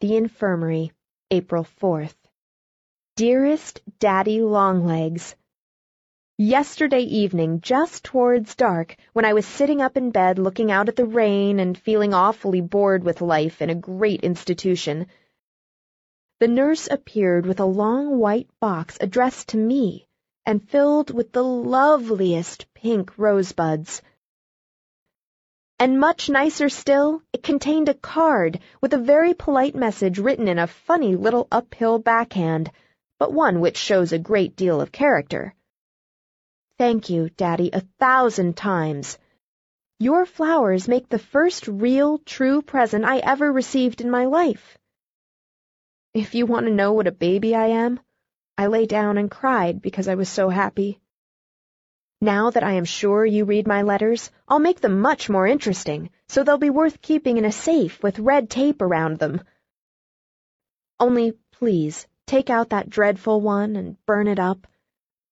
The Infirmary, April 4th. Dearest Daddy Longlegs, Yesterday evening, just towards dark, when I was sitting up in bed looking out at the rain and feeling awfully bored with life in a great institution, the nurse appeared with a long white box addressed to me and filled with the loveliest pink rosebuds. And much nicer still, it contained a card with a very polite message written in a funny little uphill backhand, but one which shows a great deal of character. Thank you, Daddy, a thousand times. Your flowers make the first real, true present I ever received in my life. If you want to know what a baby I am, I lay down and cried because I was so happy. Now that I am sure you read my letters, I'll make them much more interesting, so they'll be worth keeping in a safe with red tape around them. Only, please, take out that dreadful one and burn it up.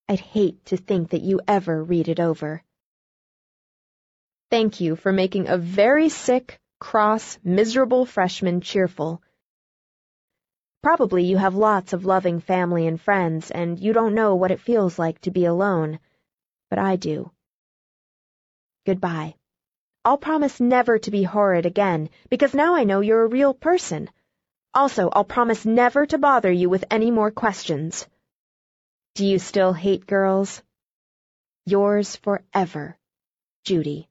I'd hate to think that you ever read it over. Thank you for making a very sick, cross, miserable freshman cheerful. Probably you have lots of loving family and friends, and you don't know what it feels like to be alone, but I do. Goodbye. I'll promise never to be horrid again, because now I know you're a real person. Also, I'll promise never to bother you with any more questions. Do you still hate girls? Yours forever, Judy.